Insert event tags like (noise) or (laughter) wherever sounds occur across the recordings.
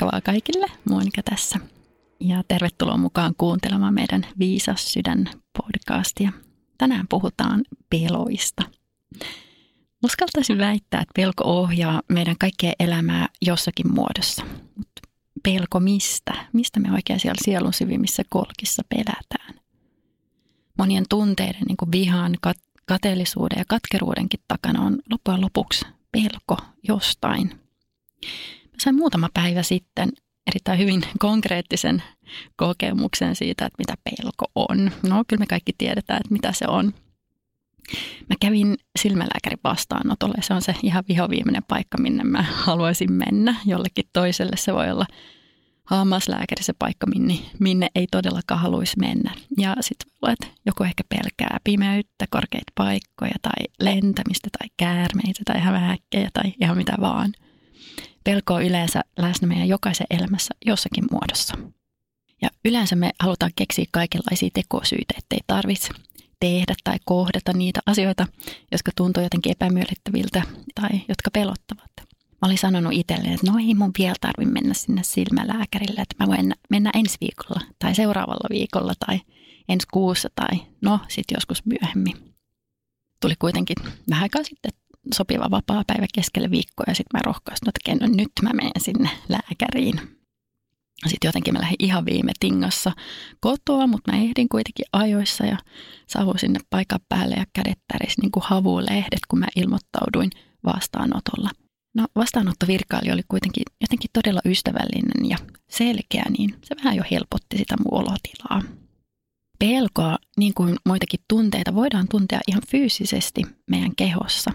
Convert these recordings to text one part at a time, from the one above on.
Moikka vaan kaikille, Monika tässä. Ja tervetuloa mukaan kuuntelemaan meidän Viisas sydän podcastia. Tänään puhutaan peloista. Uskaltaisin väittää, että pelko ohjaa meidän kaikkien elämää jossakin muodossa. Mutta pelko mistä? Mistä me oikein siellä sielun syvimmissä kolkissa pelätään? Monien tunteiden, niin kuin vihan, kat- kateellisuuden ja katkeruudenkin takana on loppujen lopuksi pelko jostain. Sain muutama päivä sitten erittäin hyvin (laughs) konkreettisen kokemuksen siitä, että mitä pelko on. No kyllä me kaikki tiedetään, että mitä se on. Mä kävin silmälääkärin vastaanotolle. Se on se ihan vihoviimeinen paikka, minne mä haluaisin mennä. Jollekin toiselle se voi olla hammaslääkäri se paikka, minne, minne ei todellakaan haluaisi mennä. Ja sitten että joku ehkä pelkää pimeyttä, korkeita paikkoja tai lentämistä tai käärmeitä tai hämähäkkejä tai ihan mitä vaan. Pelko on yleensä läsnä meidän jokaisen elämässä jossakin muodossa. Ja yleensä me halutaan keksiä kaikenlaisia tekosyitä, ettei tarvitse tehdä tai kohdata niitä asioita, jotka tuntuu jotenkin epämiellyttäviltä tai jotka pelottavat. Mä olin sanonut itselleen, että no ei mun vielä tarvi mennä sinne silmälääkärille, että mä voin mennä ensi viikolla tai seuraavalla viikolla tai ensi kuussa tai no sitten joskus myöhemmin. Tuli kuitenkin vähän aikaa sitten sopiva vapaa päivä keskelle viikkoa ja sitten mä rohkaisin, että no nyt mä menen sinne lääkäriin. Sitten jotenkin mä lähdin ihan viime tingossa kotoa, mutta mä ehdin kuitenkin ajoissa ja saavuin sinne paikan päälle ja kädet täris niin kuin havulehdet, kun mä ilmoittauduin vastaanotolla. No vastaanottovirkailija oli kuitenkin jotenkin todella ystävällinen ja selkeä, niin se vähän jo helpotti sitä mun olotilaa. Pelkoa, niin kuin muitakin tunteita, voidaan tuntea ihan fyysisesti meidän kehossa.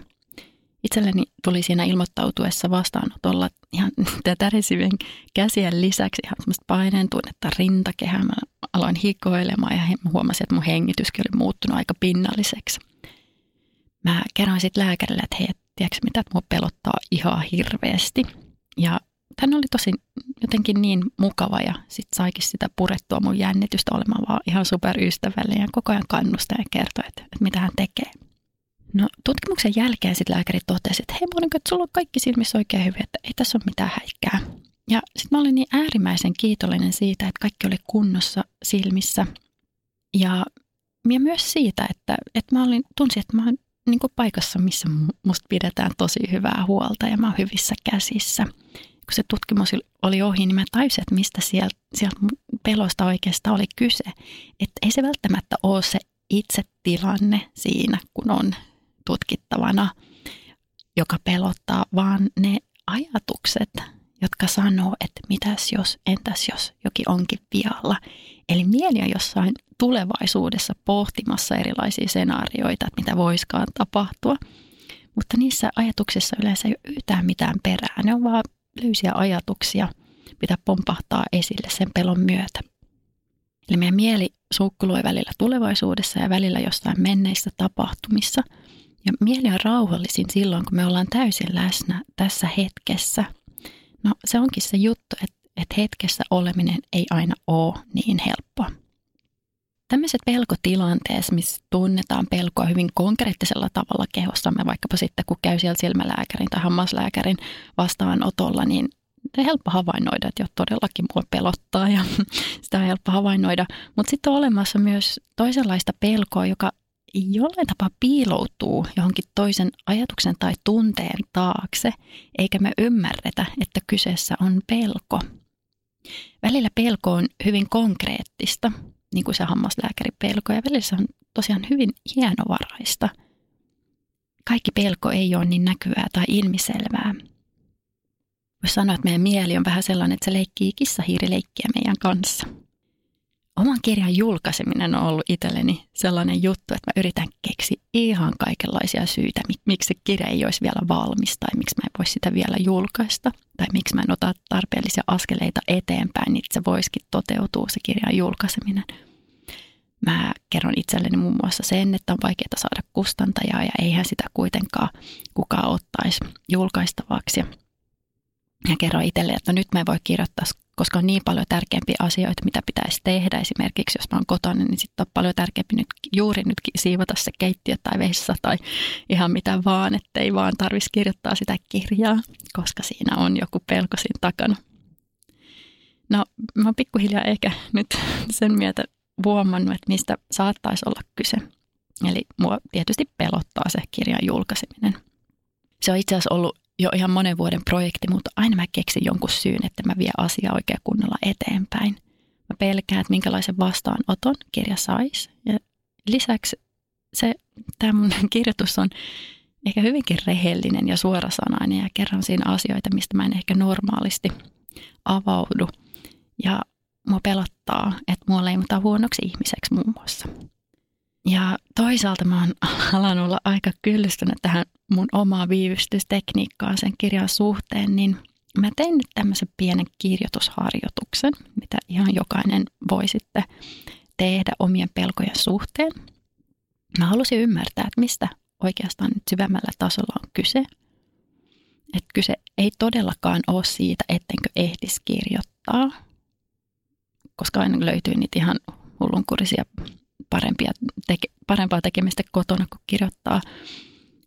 Itselleni tuli siinä ilmoittautuessa vastaanotolla ihan (laughs) tärisivien käsien lisäksi ihan semmoista paineen tunnetta rintakehään. Mä aloin hikoilemaan ja huomasin, että mun hengityskin oli muuttunut aika pinnalliseksi. Mä kerroin sitten lääkärille, että hei, tiedätkö mitä, että mua pelottaa ihan hirveästi. Ja hän oli tosi jotenkin niin mukava ja sitten saikin sitä purettua mun jännitystä olemaan vaan ihan superystävällinen ja koko ajan kannustaa ja kertoi, että, että mitä hän tekee. No tutkimuksen jälkeen sitten lääkäri totesi, että hei Monika, että sulla on kaikki silmissä oikein hyvin, että ei tässä ole mitään häikkää. Ja sitten mä olin niin äärimmäisen kiitollinen siitä, että kaikki oli kunnossa silmissä. Ja, ja myös siitä, että, että mä olin, tunsin, että mä oon niin kuin paikassa, missä musta pidetään tosi hyvää huolta ja mä oon hyvissä käsissä. Kun se tutkimus oli ohi, niin mä tajusin, että mistä sieltä, sieltä pelosta oikeastaan oli kyse. Että ei se välttämättä ole se itse tilanne siinä, kun on tutkittavana, joka pelottaa, vaan ne ajatukset, jotka sanoo, että mitäs jos, entäs jos jokin onkin vialla. Eli mieli on jossain tulevaisuudessa pohtimassa erilaisia senaarioita, että mitä voiskaan tapahtua. Mutta niissä ajatuksissa yleensä ei ole yhtään mitään perää. Ne on vaan löysiä ajatuksia, mitä pompahtaa esille sen pelon myötä. Eli meidän mieli sukkuloi välillä tulevaisuudessa ja välillä jostain menneissä tapahtumissa. Ja mieli on rauhallisin silloin, kun me ollaan täysin läsnä tässä hetkessä. No se onkin se juttu, että, että hetkessä oleminen ei aina ole niin helppoa. Tämmöiset pelkotilanteessa, missä tunnetaan pelkoa hyvin konkreettisella tavalla kehossamme, vaikkapa sitten kun käy siellä silmälääkärin tai hammaslääkärin vastaanotolla, niin helppo havainnoida, että jo todellakin mua pelottaa ja (laughs) sitä on helppo havainnoida. Mutta sitten on olemassa myös toisenlaista pelkoa, joka jollain tapaa piiloutuu johonkin toisen ajatuksen tai tunteen taakse, eikä me ymmärretä, että kyseessä on pelko. Välillä pelko on hyvin konkreettista, niin kuin se hammaslääkäripelko, ja välillä se on tosiaan hyvin hienovaraista. Kaikki pelko ei ole niin näkyvää tai ilmiselvää. Voisi sanoa, että meidän mieli on vähän sellainen, että se leikkii kissahiirileikkiä meidän kanssa – Oman kirjan julkaiseminen on ollut itselleni sellainen juttu, että mä yritän keksiä ihan kaikenlaisia syitä, miksi se kirja ei olisi vielä valmis tai miksi mä en voisi sitä vielä julkaista tai miksi mä en ota tarpeellisia askeleita eteenpäin, niin se voisikin toteutua se kirjan julkaiseminen. Mä kerron itselleni muun muassa sen, että on vaikeaa saada kustantajaa ja eihän sitä kuitenkaan kukaan ottaisi julkaistavaksi. Ja kerron itselle, että nyt mä en voi kirjoittaa koska on niin paljon tärkeämpiä asioita, mitä pitäisi tehdä. Esimerkiksi jos mä oon kotona, niin sitten on paljon tärkeämpi nyt juuri nyt siivota se keittiö tai vessa tai ihan mitä vaan, ettei vaan tarvitsisi kirjoittaa sitä kirjaa, koska siinä on joku pelko siinä takana. No, mä oon pikkuhiljaa ehkä nyt sen myötä huomannut, että mistä saattaisi olla kyse. Eli mua tietysti pelottaa se kirjan julkaiseminen. Se on itse asiassa ollut jo ihan monen vuoden projekti, mutta aina mä keksin jonkun syyn, että mä vie asiaa oikein kunnolla eteenpäin. Mä pelkään, että minkälaisen vastaanoton kirja saisi. Ja lisäksi se, tämä mun (laughs) kirjoitus on ehkä hyvinkin rehellinen ja suorasanainen ja kerran siinä asioita, mistä mä en ehkä normaalisti avaudu. Ja mua pelottaa, että mua leimataan huonoksi ihmiseksi muun muassa. Ja toisaalta mä oon (laughs) alannut olla aika kyllästynyt tähän mun omaa viivystystekniikkaan sen kirjan suhteen, niin mä tein nyt tämmöisen pienen kirjoitusharjoituksen, mitä ihan jokainen voi sitten tehdä omien pelkojen suhteen. Mä halusin ymmärtää, että mistä oikeastaan nyt syvemmällä tasolla on kyse. Että kyse ei todellakaan ole siitä, ettenkö ehtisi kirjoittaa, koska aina löytyy niitä ihan hullunkurisia parempia teke, parempaa tekemistä kotona kuin kirjoittaa.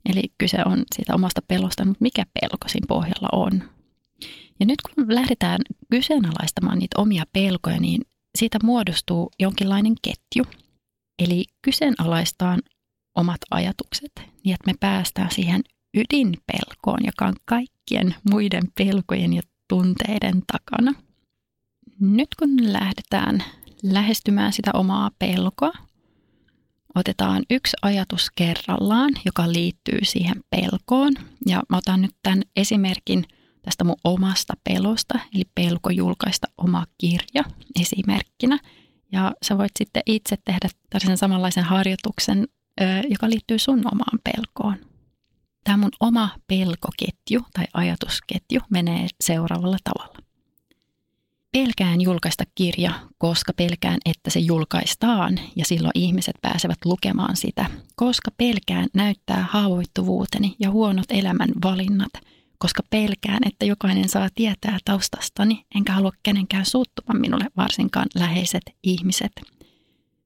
Eli kyse on siitä omasta pelosta, mutta mikä pelko siinä pohjalla on. Ja nyt kun lähdetään kyseenalaistamaan niitä omia pelkoja, niin siitä muodostuu jonkinlainen ketju. Eli kyseenalaistaan omat ajatukset niin, että me päästään siihen ydinpelkoon, joka on kaikkien muiden pelkojen ja tunteiden takana. Nyt kun lähdetään lähestymään sitä omaa pelkoa, otetaan yksi ajatus kerrallaan, joka liittyy siihen pelkoon. Ja mä otan nyt tämän esimerkin tästä mun omasta pelosta, eli pelko julkaista oma kirja esimerkkinä. Ja sä voit sitten itse tehdä tällaisen samanlaisen harjoituksen, joka liittyy sun omaan pelkoon. Tämä mun oma pelkoketju tai ajatusketju menee seuraavalla tavalla. Pelkään julkaista kirja, koska pelkään, että se julkaistaan ja silloin ihmiset pääsevät lukemaan sitä, koska pelkään näyttää haavoittuvuuteni ja huonot elämän valinnat, koska pelkään, että jokainen saa tietää taustastani, enkä halua kenenkään suuttuvan minulle varsinkaan läheiset ihmiset,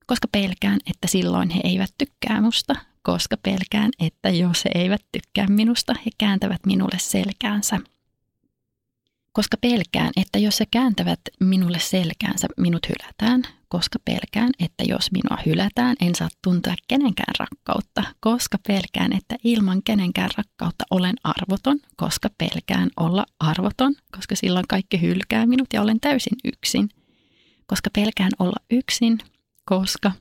koska pelkään, että silloin he eivät tykkää musta, koska pelkään, että jos he eivät tykkää minusta, he kääntävät minulle selkäänsä – koska pelkään, että jos he kääntävät minulle selkäänsä, minut hylätään, koska pelkään, että jos minua hylätään, en saa tuntea kenenkään rakkautta, koska pelkään, että ilman kenenkään rakkautta olen arvoton, koska pelkään olla arvoton, koska silloin kaikki hylkää minut ja olen täysin yksin, koska pelkään olla yksin, koska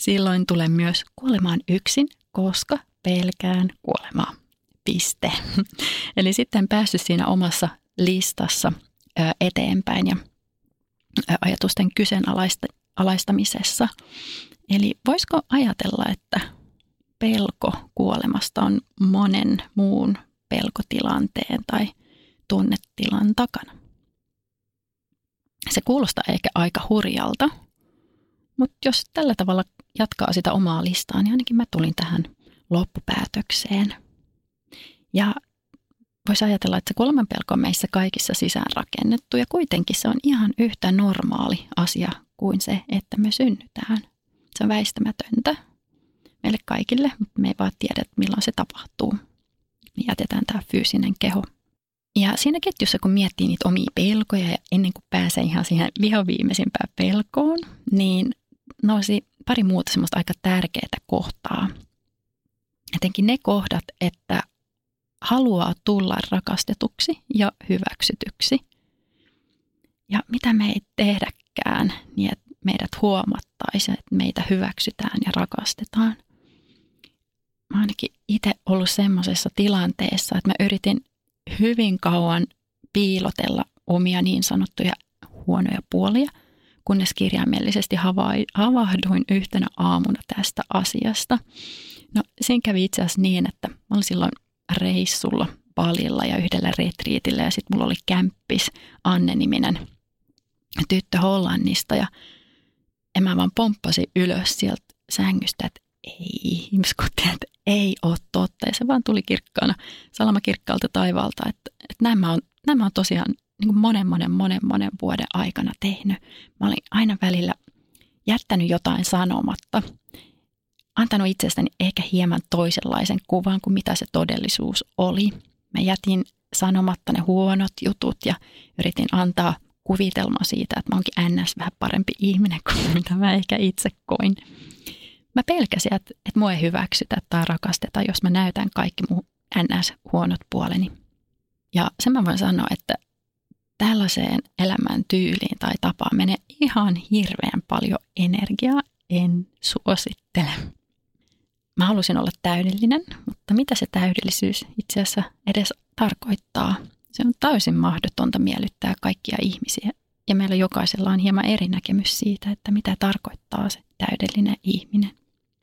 silloin tulen myös kuolemaan yksin, koska pelkään kuolemaa. Piste. (laughs) Eli sitten päässyt siinä omassa listassa eteenpäin ja ajatusten kyseenalaistamisessa. Eli voisiko ajatella, että pelko kuolemasta on monen muun pelkotilanteen tai tunnetilan takana? Se kuulostaa ehkä aika hurjalta, mutta jos tällä tavalla jatkaa sitä omaa listaa, niin ainakin mä tulin tähän loppupäätökseen. Ja voisi ajatella, että se kuolemanpelko on meissä kaikissa sisään rakennettu ja kuitenkin se on ihan yhtä normaali asia kuin se, että me synnytään. Se on väistämätöntä meille kaikille, mutta me ei vaan tiedä, milloin se tapahtuu. Me jätetään tämä fyysinen keho. Ja siinä ketjussa, kun miettii niitä omia pelkoja ja ennen kuin pääsee ihan siihen vihoviimeisimpään pelkoon, niin nousi pari muuta semmoista aika tärkeää kohtaa. Etenkin ne kohdat, että haluaa tulla rakastetuksi ja hyväksytyksi. Ja mitä me ei tehdäkään, niin että meidät huomattaisiin, että meitä hyväksytään ja rakastetaan. Mä ainakin itse ollut semmoisessa tilanteessa, että mä yritin hyvin kauan piilotella omia niin sanottuja huonoja puolia, kunnes kirjaimellisesti havahduin yhtenä aamuna tästä asiasta. No, siinä kävi itse asiassa niin, että mä olin silloin reissulla Balilla ja yhdellä retriitillä ja sitten mulla oli kämppis Anne-niminen tyttö Hollannista ja ja mä vaan pomppasin ylös sieltä sängystä, että ei, ihmiskutti, että ei ole totta. Ja se vaan tuli kirkkaana, salama kirkkaalta taivaalta, että, että nämä, on, nämä on tosiaan niin kuin monen, monen, monen, monen vuoden aikana tehnyt. Mä olin aina välillä jättänyt jotain sanomatta antanut itsestäni ehkä hieman toisenlaisen kuvan kuin mitä se todellisuus oli. Mä jätin sanomatta ne huonot jutut ja yritin antaa kuvitelma siitä, että mä onkin ns. vähän parempi ihminen kuin (laughs) mitä mä ehkä itse koin. Mä pelkäsin, että, että mua ei hyväksytä tai rakasteta, jos mä näytän kaikki mun ns. huonot puoleni. Ja sen mä voin sanoa, että tällaiseen elämän tyyliin tai tapaan menee ihan hirveän paljon energiaa. En suosittele. Mä halusin olla täydellinen, mutta mitä se täydellisyys itse asiassa edes tarkoittaa? Se on täysin mahdotonta miellyttää kaikkia ihmisiä. Ja meillä jokaisella on hieman eri näkemys siitä, että mitä tarkoittaa se täydellinen ihminen.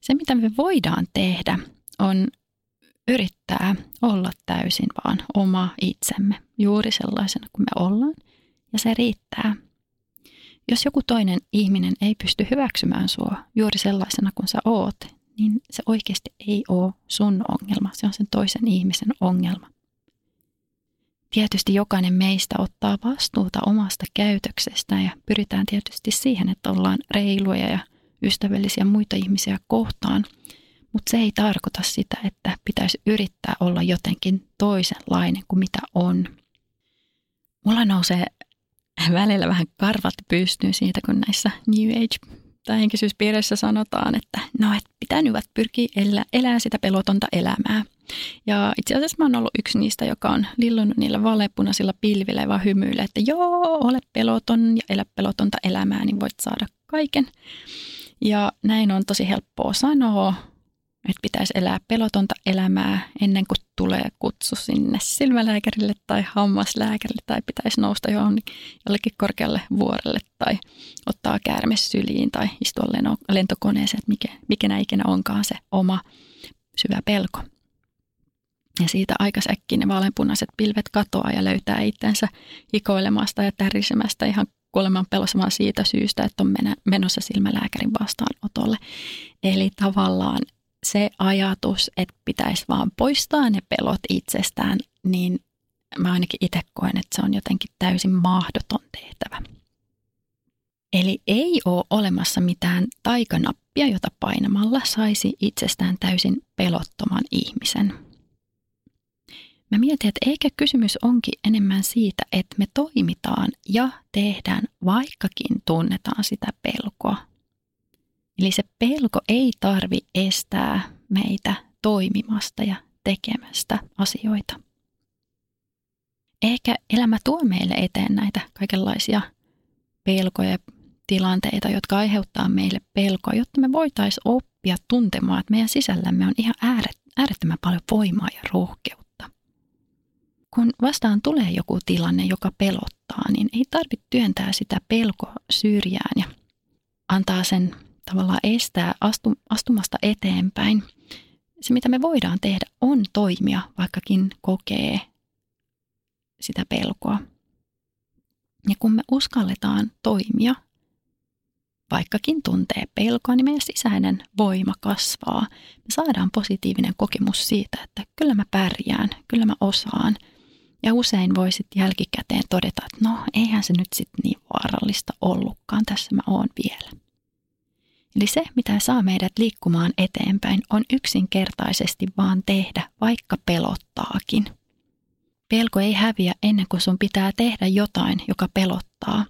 Se, mitä me voidaan tehdä, on yrittää olla täysin vaan oma itsemme, juuri sellaisena kuin me ollaan, ja se riittää. Jos joku toinen ihminen ei pysty hyväksymään sua juuri sellaisena kuin sä oot, niin se oikeasti ei ole sun ongelma, se on sen toisen ihmisen ongelma. Tietysti jokainen meistä ottaa vastuuta omasta käytöksestä ja pyritään tietysti siihen, että ollaan reiluja ja ystävällisiä muita ihmisiä kohtaan – mutta se ei tarkoita sitä, että pitäisi yrittää olla jotenkin toisenlainen kuin mitä on. Mulla nousee välillä vähän karvat pystyyn siitä, kun näissä New Age tai henkisyyspiireissä sanotaan, että no, et pitää nyt pyrkiä elää, elää sitä pelotonta elämää. Ja itse asiassa mä oon ollut yksi niistä, joka on lillunut niillä vaalepunaisilla pilvillä ja vaan hymyillä, että joo, ole peloton ja elä pelotonta elämää, niin voit saada kaiken. Ja näin on tosi helppoa sanoa, että pitäisi elää pelotonta elämää ennen kuin tulee kutsu sinne silmälääkärille tai hammaslääkärille tai pitäisi nousta johonkin, jollekin korkealle vuorelle tai ottaa käärme syliin tai istua lentokoneeseen, että mikä, mikä ikinä onkaan se oma syvä pelko. Ja siitä aikasäkkiin ne vaaleanpunaiset pilvet katoaa ja löytää itsensä hikoilemasta ja tärisemästä ihan kuoleman pelossa siitä syystä, että on menossa silmälääkärin vastaanotolle. Eli tavallaan se ajatus, että pitäisi vaan poistaa ne pelot itsestään, niin mä ainakin itse koen, että se on jotenkin täysin mahdoton tehtävä. Eli ei ole olemassa mitään taikanappia, jota painamalla saisi itsestään täysin pelottoman ihmisen. Mä mietin, että eikä kysymys onkin enemmän siitä, että me toimitaan ja tehdään, vaikkakin tunnetaan sitä pelkoa Eli se pelko ei tarvi estää meitä toimimasta ja tekemästä asioita. Ehkä elämä tuo meille eteen näitä kaikenlaisia pelkoja ja tilanteita, jotka aiheuttaa meille pelkoa, jotta me voitaisiin oppia tuntemaan, että meidän sisällämme on ihan äärettömän paljon voimaa ja rohkeutta. Kun vastaan tulee joku tilanne, joka pelottaa, niin ei tarvitse työntää sitä pelkoa syrjään ja antaa sen tavallaan estää astu, astumasta eteenpäin. Se, mitä me voidaan tehdä, on toimia, vaikkakin kokee sitä pelkoa. Ja kun me uskalletaan toimia, vaikkakin tuntee pelkoa, niin meidän sisäinen voima kasvaa. Me saadaan positiivinen kokemus siitä, että kyllä mä pärjään, kyllä mä osaan. Ja usein voisit jälkikäteen todeta, että no eihän se nyt sitten niin vaarallista ollutkaan, tässä mä oon vielä. Eli se, mitä saa meidät liikkumaan eteenpäin, on yksinkertaisesti vaan tehdä, vaikka pelottaakin. Pelko ei häviä ennen kuin sun pitää tehdä jotain, joka pelottaa,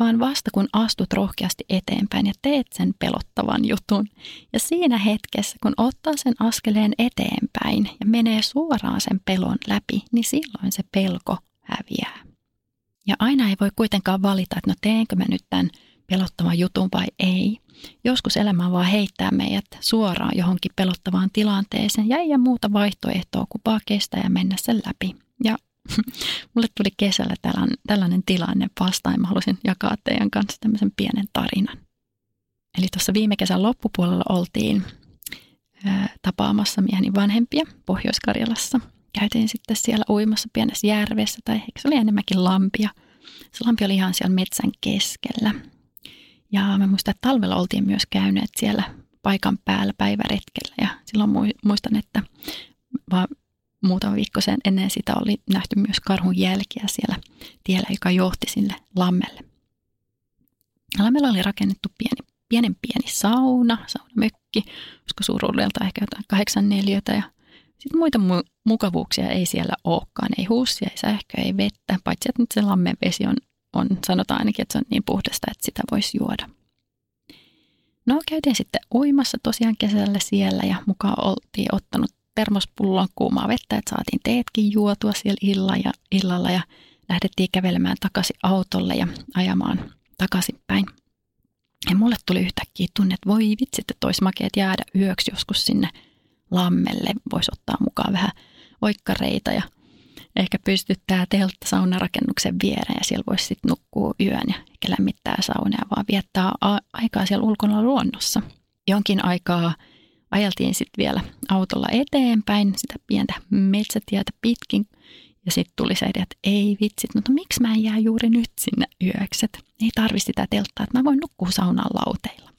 vaan vasta kun astut rohkeasti eteenpäin ja teet sen pelottavan jutun. Ja siinä hetkessä, kun ottaa sen askeleen eteenpäin ja menee suoraan sen pelon läpi, niin silloin se pelko häviää. Ja aina ei voi kuitenkaan valita, että no teenkö mä nyt tämän pelottavan jutun vai ei. Joskus elämä vaan heittää meidät suoraan johonkin pelottavaan tilanteeseen ja ei muuta vaihtoehtoa kuin vaan kestää ja mennä sen läpi. Ja (laughs) mulle tuli kesällä tällainen, tällainen tilanne vastaan mä halusin jakaa teidän kanssa tämmöisen pienen tarinan. Eli tuossa viime kesän loppupuolella oltiin ää, tapaamassa mieheni vanhempia Pohjois-Karjalassa. Käytiin sitten siellä uimassa pienessä järvessä tai eikö se oli enemmänkin lampia. Se lampi oli ihan siellä metsän keskellä. Ja mä muistan, että talvella oltiin myös käyneet siellä paikan päällä päiväretkellä. Ja silloin muistan, että vaan muutama viikko sen ennen sitä oli nähty myös karhun jälkiä siellä tiellä, joka johti sinne lammelle. Lammella oli rakennettu pieni, pienen pieni sauna, saunamökki, koska suuruudelta ehkä jotain kahdeksan neliötä. Ja sitten muita mu- mukavuuksia ei siellä olekaan, ei huussia, ei sähköä, ei vettä, paitsi että nyt se lammen vesi on on, sanotaan ainakin, että se on niin puhdasta, että sitä voisi juoda. No käytiin sitten uimassa tosiaan kesällä siellä ja mukaan oltiin ottanut termospullon kuumaa vettä, että saatiin teetkin juotua siellä illalla ja, illalla ja lähdettiin kävelemään takaisin autolle ja ajamaan takaisinpäin. Ja mulle tuli yhtäkkiä tunne, että voi vitsi, että olisi makeet jäädä yöksi joskus sinne lammelle. Voisi ottaa mukaan vähän oikkareita ja ehkä pystyttää teltta saunarakennuksen viereen ja siellä voisi sitten nukkua yön ja ehkä lämmittää saunaa, vaan viettää a- aikaa siellä ulkona luonnossa. Jonkin aikaa ajeltiin sitten vielä autolla eteenpäin sitä pientä metsätietä pitkin ja sitten tuli se idea, että ei vitsit, no, no miksi mä en jää juuri nyt sinne yökset. Ei tarvi sitä telttaa, että mä voin nukkua saunaan lauteilla.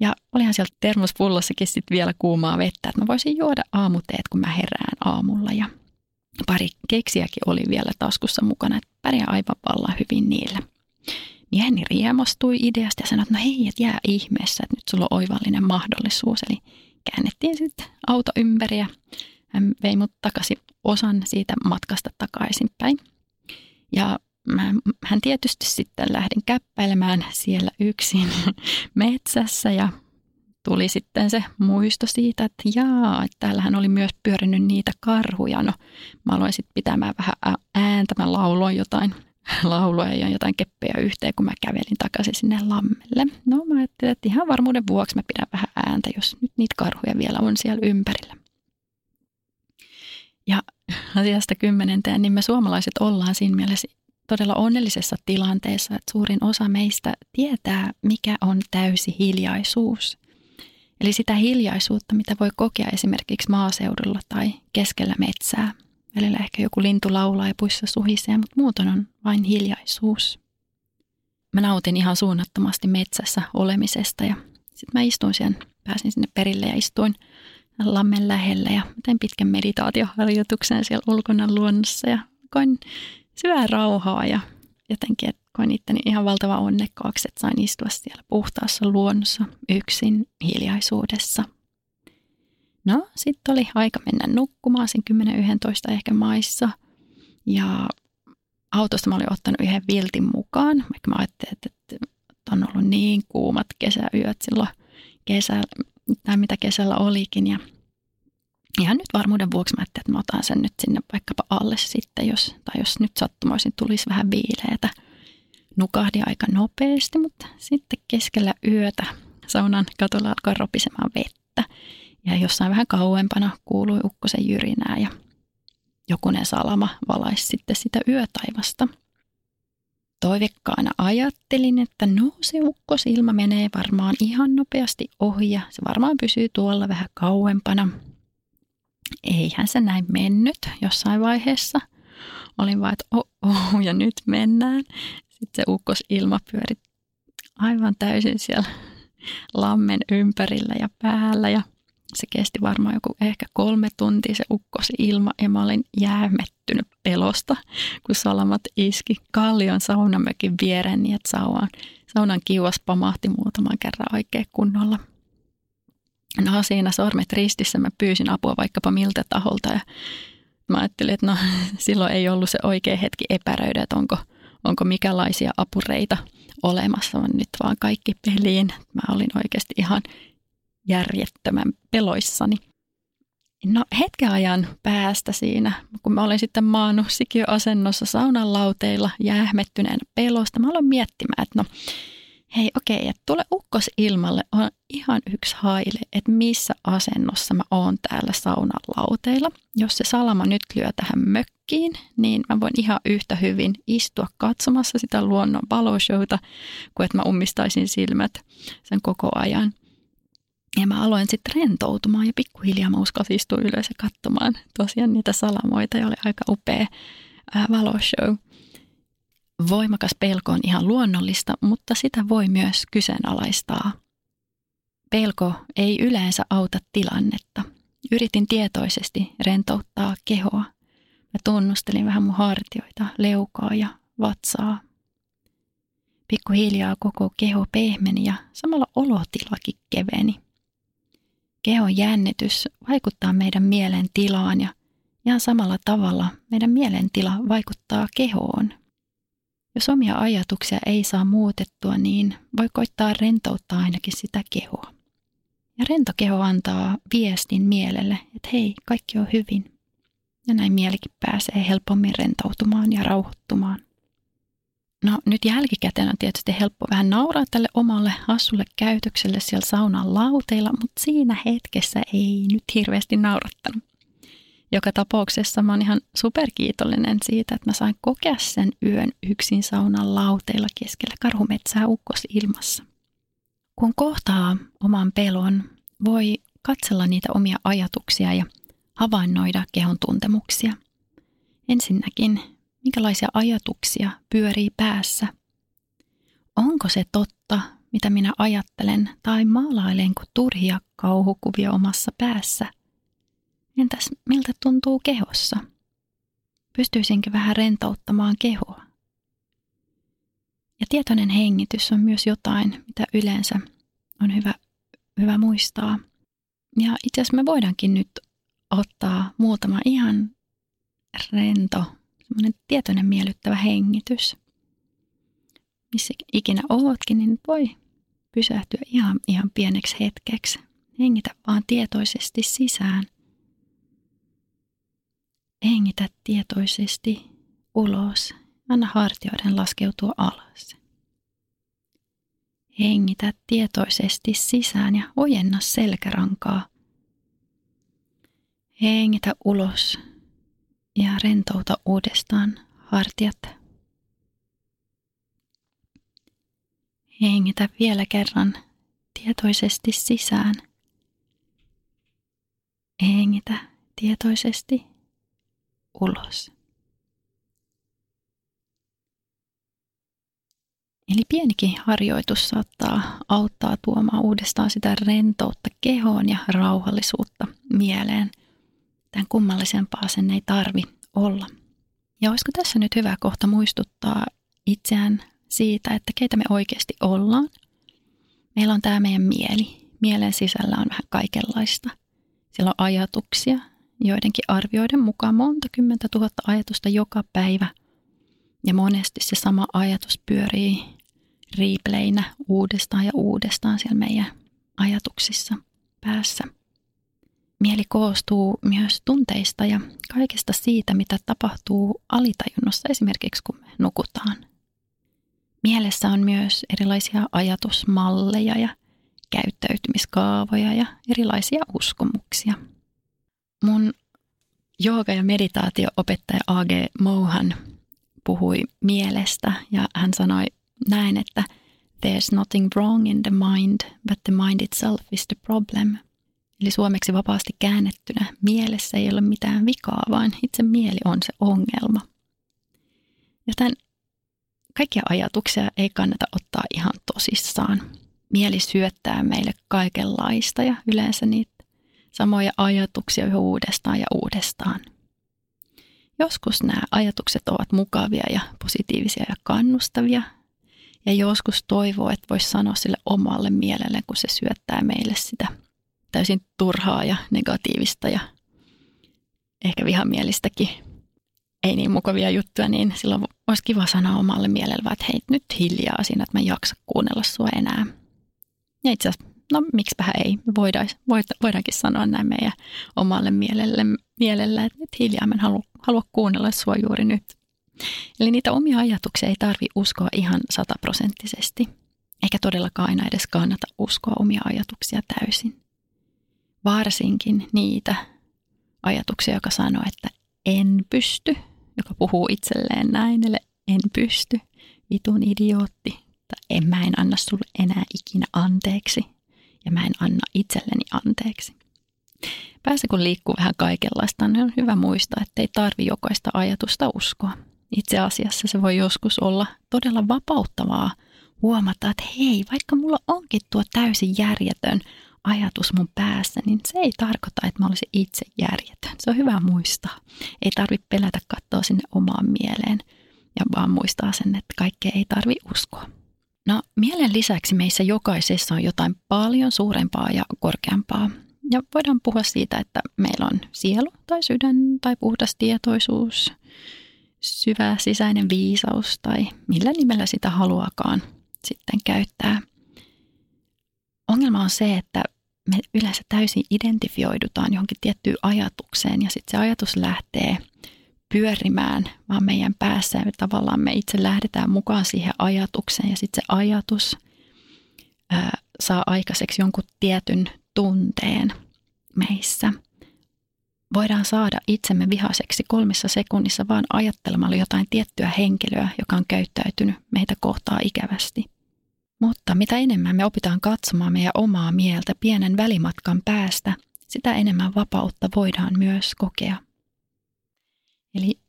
Ja olihan sieltä termospullossakin sitten vielä kuumaa vettä, että mä voisin juoda aamuteet, kun mä herään aamulla. Ja pari keksiäkin oli vielä taskussa mukana, että pärjää aivan vallan hyvin niillä. Mieheni riemastui ideasta ja sanoi, että no hei, että jää ihmeessä, että nyt sulla on oivallinen mahdollisuus. Eli käännettiin sitten auto ympäri ja hän vei mut takaisin osan siitä matkasta takaisinpäin. Ja mä, hän tietysti sitten lähdin käppäilemään siellä yksin (laughs) metsässä ja tuli sitten se muisto siitä, että jaa, että täällähän oli myös pyörinyt niitä karhuja. No mä aloin sitten pitämään vähän ääntä, mä lauloin jotain (laughs) laulua ja jotain keppejä yhteen, kun mä kävelin takaisin sinne lammelle. No mä ajattelin, että ihan varmuuden vuoksi mä pidän vähän ääntä, jos nyt niitä karhuja vielä on siellä ympärillä. Ja (laughs) asiasta kymmenenteen, niin me suomalaiset ollaan siinä mielessä todella onnellisessa tilanteessa, että suurin osa meistä tietää, mikä on täysi hiljaisuus. Eli sitä hiljaisuutta, mitä voi kokea esimerkiksi maaseudulla tai keskellä metsää. Välillä ehkä joku lintu laulaa ja puissa suhisee, mutta muuten on vain hiljaisuus. Mä nautin ihan suunnattomasti metsässä olemisesta ja sitten mä istuin siellä, pääsin sinne perille ja istuin lammen lähellä ja tein pitkän meditaatioharjoituksen siellä ulkona luonnossa ja koin syvää rauhaa ja jotenkin että koin itteni ihan valtava onnekkaaksi, että sain istua siellä puhtaassa luonnossa yksin hiljaisuudessa. No, sitten oli aika mennä nukkumaan sen 10-11 ehkä maissa ja autosta mä olin ottanut yhden viltin mukaan, vaikka mä ajattelin, että on ollut niin kuumat kesäyöt silloin kesällä, tai mitä kesällä olikin. Ja ihan nyt varmuuden vuoksi mä ajattelin, että mä otan sen nyt sinne vaikkapa alle sitten, jos, tai jos nyt sattumoisin tulisi vähän viileätä. Nukahdin aika nopeasti, mutta sitten keskellä yötä saunan katolla alkoi ropisemaan vettä. Ja jossain vähän kauempana kuului ukkosen jyrinää ja jokunen salama valaisi sitten sitä yötaivasta. Toivekkaana ajattelin, että no se ukkosilma menee varmaan ihan nopeasti ohi ja se varmaan pysyy tuolla vähän kauempana. Eihän se näin mennyt jossain vaiheessa. Olin vaan, että oh, oh ja nyt mennään. Sitten se ukkosilma pyöri aivan täysin siellä lammen ympärillä ja päällä. Ja se kesti varmaan joku ehkä kolme tuntia se ukkosi ilma. Ja mä olin jäämettynyt pelosta, kun salamat iski kallion saunamökin viereen niin, että saunan, saunan kiuas pamahti muutaman kerran oikein kunnolla. No siinä sormet ristissä mä pyysin apua vaikkapa miltä taholta. Ja mä ajattelin, että no (laughs) silloin ei ollut se oikea hetki epäröidä, että onko, onko mikälaisia apureita olemassa, vaan nyt vaan kaikki peliin. Mä olin oikeasti ihan järjettömän peloissani. No hetken ajan päästä siinä, kun mä olin sitten maannut sikiöasennossa saunan lauteilla jäähmettyneen pelosta, mä aloin miettimään, että no hei okei, että tule ukkos ilmalle on ihan yksi haile, että missä asennossa mä oon täällä saunan lauteilla. Jos se salama nyt lyö tähän mökkiin, niin mä voin ihan yhtä hyvin istua katsomassa sitä luonnon valoshowta, kuin että mä ummistaisin silmät sen koko ajan. Ja mä aloin sitten rentoutumaan ja pikkuhiljaa mä uskalsin istua ylös ja katsomaan tosiaan niitä salamoita ja oli aika upea valoshow. Voimakas pelko on ihan luonnollista, mutta sitä voi myös kyseenalaistaa. Pelko ei yleensä auta tilannetta. Yritin tietoisesti rentouttaa kehoa. Mä tunnustelin vähän mun hartioita, leukaa ja vatsaa. Pikkuhiljaa koko keho pehmeni ja samalla olotilakin keveni – kehon jännitys vaikuttaa meidän mielen tilaan ja ihan samalla tavalla meidän mielentila vaikuttaa kehoon. Jos omia ajatuksia ei saa muutettua, niin voi koittaa rentouttaa ainakin sitä kehoa. Ja rento keho antaa viestin mielelle, että hei, kaikki on hyvin. Ja näin mielikin pääsee helpommin rentoutumaan ja rauhoittumaan. No nyt jälkikäteen on tietysti helppo vähän nauraa tälle omalle hassulle käytökselle siellä saunan lauteilla, mutta siinä hetkessä ei nyt hirveästi naurattanut. Joka tapauksessa mä oon ihan superkiitollinen siitä, että mä sain kokea sen yön yksin saunan lauteilla keskellä karhumetsää ukkosilmassa. Kun kohtaa oman pelon, voi katsella niitä omia ajatuksia ja havainnoida kehon tuntemuksia. Ensinnäkin, minkälaisia ajatuksia pyörii päässä? Onko se totta, mitä minä ajattelen, tai maalailenko turhia kauhukuvia omassa päässä? Entäs miltä tuntuu kehossa? Pystyisinkö vähän rentouttamaan kehoa? Ja tietoinen hengitys on myös jotain, mitä yleensä on hyvä, hyvä muistaa. Ja itse asiassa me voidaankin nyt ottaa muutama ihan rento, semmoinen tietoinen miellyttävä hengitys. Missä ikinä ootkin, niin voi pysähtyä ihan, ihan pieneksi hetkeksi. Hengitä vaan tietoisesti sisään. Hengitä tietoisesti ulos. Anna hartioiden laskeutua alas. Hengitä tietoisesti sisään ja ojenna selkärankaa. Hengitä ulos ja rentouta uudestaan hartiat. Hengitä vielä kerran tietoisesti sisään. Hengitä tietoisesti ulos. Eli pienikin harjoitus saattaa auttaa tuomaan uudestaan sitä rentoutta kehoon ja rauhallisuutta mieleen. Tämän kummallisempaa sen ei tarvi olla. Ja olisiko tässä nyt hyvä kohta muistuttaa itseään siitä, että keitä me oikeasti ollaan. Meillä on tämä meidän mieli. Mielen sisällä on vähän kaikenlaista. Siellä on ajatuksia, joidenkin arvioiden mukaan monta kymmentä tuhatta ajatusta joka päivä. Ja monesti se sama ajatus pyörii riipleinä uudestaan ja uudestaan siellä meidän ajatuksissa päässä. Mieli koostuu myös tunteista ja kaikesta siitä, mitä tapahtuu alitajunnossa esimerkiksi kun me nukutaan. Mielessä on myös erilaisia ajatusmalleja ja käyttäytymiskaavoja ja erilaisia uskomuksia. Mun jooga- ja meditaatio-opettaja A.G. Mohan puhui mielestä ja hän sanoi näin, että there's nothing wrong in the mind, but the mind itself is the problem. Eli suomeksi vapaasti käännettynä, mielessä ei ole mitään vikaa, vaan itse mieli on se ongelma. Joten kaikkia ajatuksia ei kannata ottaa ihan tosissaan. Mieli syöttää meille kaikenlaista ja yleensä niitä samoja ajatuksia yhä uudestaan ja uudestaan. Joskus nämä ajatukset ovat mukavia ja positiivisia ja kannustavia, ja joskus toivoo, että voisi sanoa sille omalle mielelle, kun se syöttää meille sitä täysin turhaa ja negatiivista ja ehkä vihamielistäkin ei niin mukavia juttuja, niin silloin olisi kiva sanoa omalle mielelle, että hei nyt hiljaa siinä, että mä en jaksa kuunnella sua enää. Ja itse asiassa, no miksipä ei, voidaan, voidaankin sanoa näin meidän omalle mielelle, mielelle että hiljaa, mä en halua, halua kuunnella sua juuri nyt. Eli niitä omia ajatuksia ei tarvi uskoa ihan sataprosenttisesti, eikä todellakaan aina edes kannata uskoa omia ajatuksia täysin. Varsinkin niitä ajatuksia, joka sanoo, että en pysty, joka puhuu itselleen näin, eli en pysty, vitun idiootti, tai en mä en anna sulle enää ikinä anteeksi, ja mä en anna itselleni anteeksi. Päässä kun liikkuu vähän kaikenlaista, niin on hyvä muistaa, että ei tarvi jokaista ajatusta uskoa. Itse asiassa se voi joskus olla todella vapauttavaa huomata, että hei, vaikka mulla onkin tuo täysin järjetön ajatus mun päässä, niin se ei tarkoita, että mä olisin itse järjetön. Se on hyvä muistaa. Ei tarvitse pelätä katsoa sinne omaan mieleen ja vaan muistaa sen, että kaikkea ei tarvi uskoa. No, mielen lisäksi meissä jokaisessa on jotain paljon suurempaa ja korkeampaa. Ja voidaan puhua siitä, että meillä on sielu tai sydän tai puhdas tietoisuus, syvä sisäinen viisaus tai millä nimellä sitä haluakaan sitten käyttää. Ongelma on se, että me yleensä täysin identifioidutaan johonkin tiettyyn ajatukseen ja sitten se ajatus lähtee pyörimään vaan meidän päässä ja tavallaan me itse lähdetään mukaan siihen ajatukseen ja sitten se ajatus ää, saa aikaiseksi jonkun tietyn tunteen meissä. Voidaan saada itsemme vihaseksi kolmessa sekunnissa vaan ajattelemalla jotain tiettyä henkilöä, joka on käyttäytynyt meitä kohtaa ikävästi – mutta mitä enemmän me opitaan katsomaan meidän omaa mieltä pienen välimatkan päästä, sitä enemmän vapautta voidaan myös kokea. Eli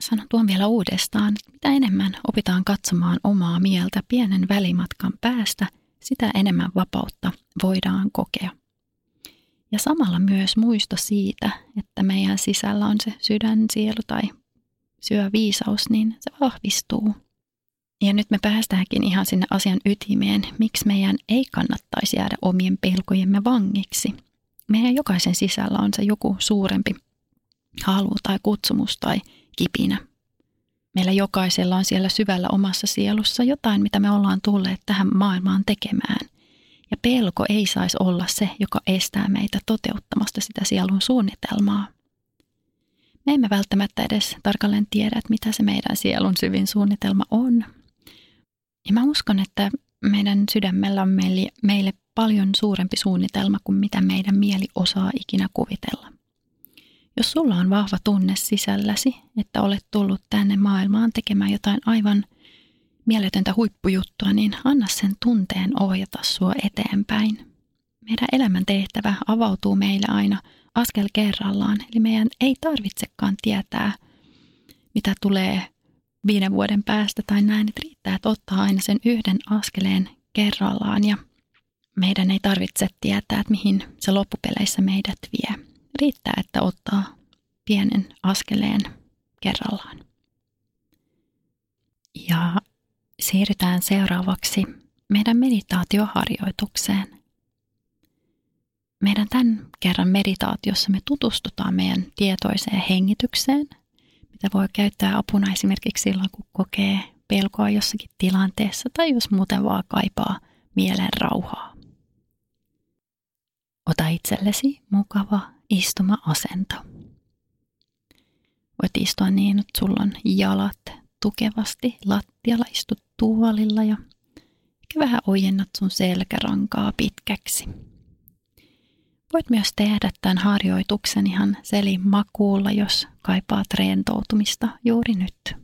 sanon tuon vielä uudestaan, mitä enemmän opitaan katsomaan omaa mieltä pienen välimatkan päästä, sitä enemmän vapautta voidaan kokea. Ja samalla myös muisto siitä, että meidän sisällä on se sydän, sielu tai syö viisaus, niin se vahvistuu – ja nyt me päästäänkin ihan sinne asian ytimeen, miksi meidän ei kannattaisi jäädä omien pelkojemme vangiksi. Meidän jokaisen sisällä on se joku suurempi halu tai kutsumus tai kipinä. Meillä jokaisella on siellä syvällä omassa sielussa jotain, mitä me ollaan tulleet tähän maailmaan tekemään. Ja pelko ei saisi olla se, joka estää meitä toteuttamasta sitä sielun suunnitelmaa. Me emme välttämättä edes tarkalleen tiedä, että mitä se meidän sielun syvin suunnitelma on, ja mä uskon, että meidän sydämellä on meille, meille paljon suurempi suunnitelma kuin mitä meidän mieli osaa ikinä kuvitella. Jos sulla on vahva tunne sisälläsi, että olet tullut tänne maailmaan tekemään jotain aivan mieletöntä huippujuttua, niin anna sen tunteen ohjata sua eteenpäin. Meidän elämän tehtävä avautuu meille aina askel kerrallaan, eli meidän ei tarvitsekaan tietää, mitä tulee viiden vuoden päästä tai näin, että riittää, että ottaa aina sen yhden askeleen kerrallaan ja meidän ei tarvitse tietää, että mihin se loppupeleissä meidät vie. Riittää, että ottaa pienen askeleen kerrallaan. Ja siirrytään seuraavaksi meidän meditaatioharjoitukseen. Meidän tämän kerran meditaatiossa me tutustutaan meidän tietoiseen hengitykseen – mitä voi käyttää apuna esimerkiksi silloin, kun kokee pelkoa jossakin tilanteessa tai jos muuten vaan kaipaa mielen rauhaa. Ota itsellesi mukava istuma-asento. Voit istua niin, että sulla on jalat tukevasti lattialla, istut tuolilla ja ehkä vähän ojennat sun selkärankaa pitkäksi. Voit myös tehdä tämän harjoituksen ihan selin makuulla, jos kaipaat rentoutumista juuri nyt.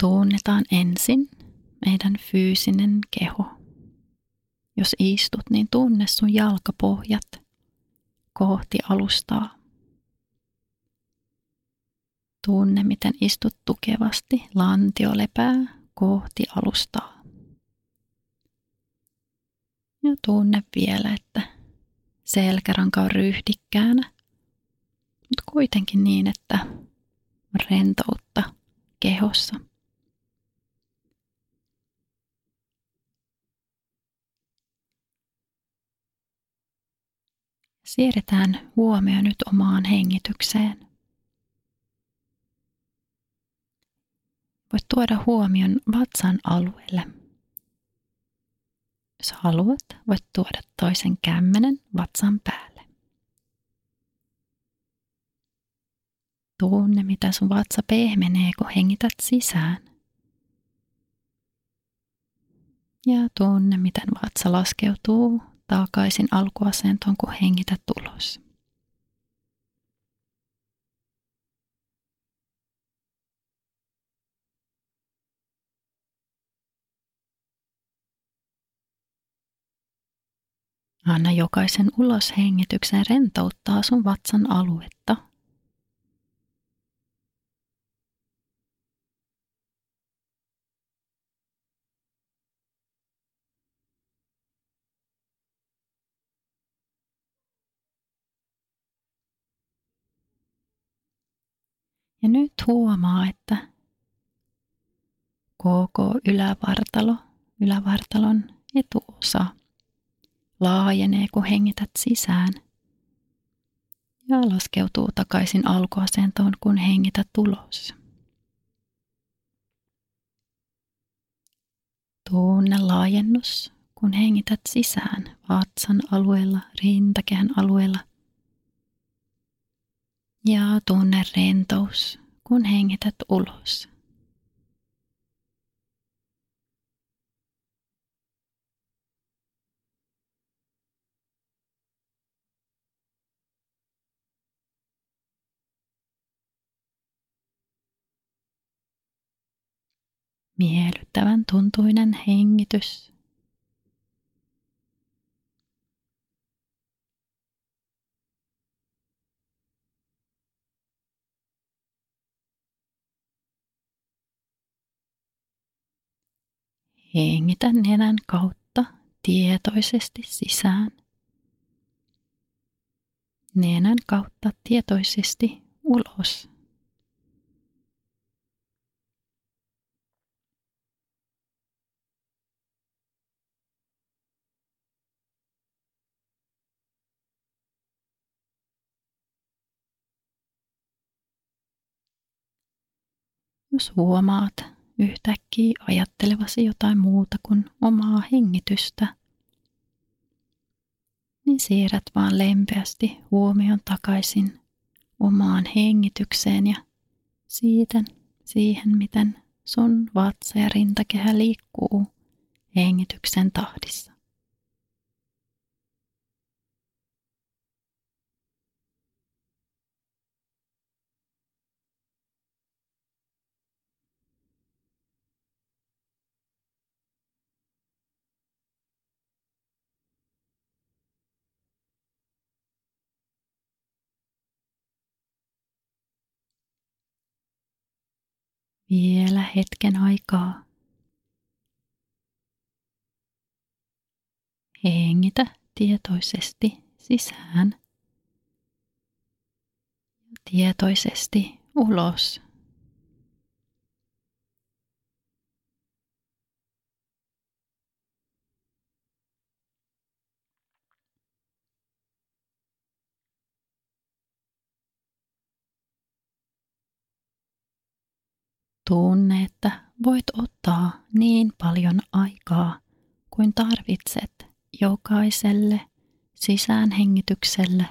Tunnetaan ensin meidän fyysinen keho. Jos istut, niin tunne sun jalkapohjat kohti alustaa. Tunne, miten istut tukevasti, lantio lepää kohti alustaa. Ja tunne vielä, että selkäranka on ryhdikkäänä, mutta kuitenkin niin, että rentoutta kehossa. Siirretään huomio nyt omaan hengitykseen. Voit tuoda huomion vatsan alueelle. Jos haluat, voit tuoda toisen kämmenen vatsan päälle. Tunne, mitä sun vatsa pehmenee, kun hengität sisään. Ja tunne, miten vatsa laskeutuu takaisin alkuasentoon, kun hengität ulos. Anna jokaisen uloshengityksen rentouttaa sun vatsan aluetta. Ja nyt huomaa, että koko ylävartalo, ylävartalon etuosa laajenee, kun hengität sisään. ja laskeutuu takaisin alkuasentoon, kun hengität ulos. Tunne laajennus, kun hengität sisään vatsan alueella, rintakehän alueella. Ja tunne rentous, kun hengität ulos. Miellyttävän tuntuinen hengitys. Hengitä nenän kautta tietoisesti sisään. Nenän kautta tietoisesti ulos. Jos huomaat yhtäkkiä ajattelevasi jotain muuta kuin omaa hengitystä, niin siirrät vaan lempeästi huomion takaisin omaan hengitykseen ja siitä siihen, miten sun vatsa ja rintakehä liikkuu hengityksen tahdissa. Vielä hetken aikaa. Hengitä tietoisesti sisään tietoisesti ulos. Tunne, että voit ottaa niin paljon aikaa kuin tarvitset jokaiselle sisäänhengitykselle,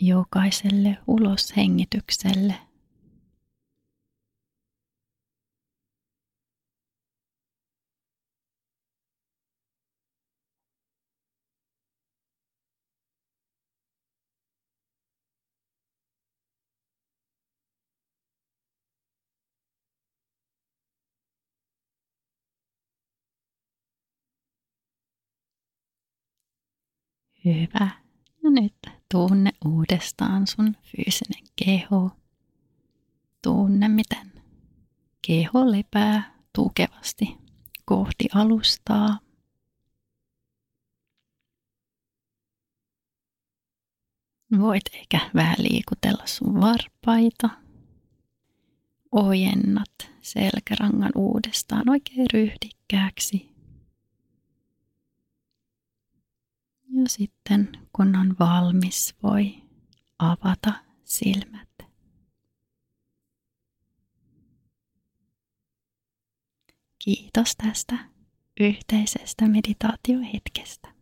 jokaiselle uloshengitykselle. Hyvä. Ja nyt tunne uudestaan sun fyysinen keho. Tunne, miten keho lepää tukevasti kohti alustaa. Voit ehkä vähän liikutella sun varpaita. Ojennat selkärangan uudestaan oikein ryhdikkääksi. Ja sitten kun on valmis, voi avata silmät. Kiitos tästä yhteisestä meditaatiohetkestä.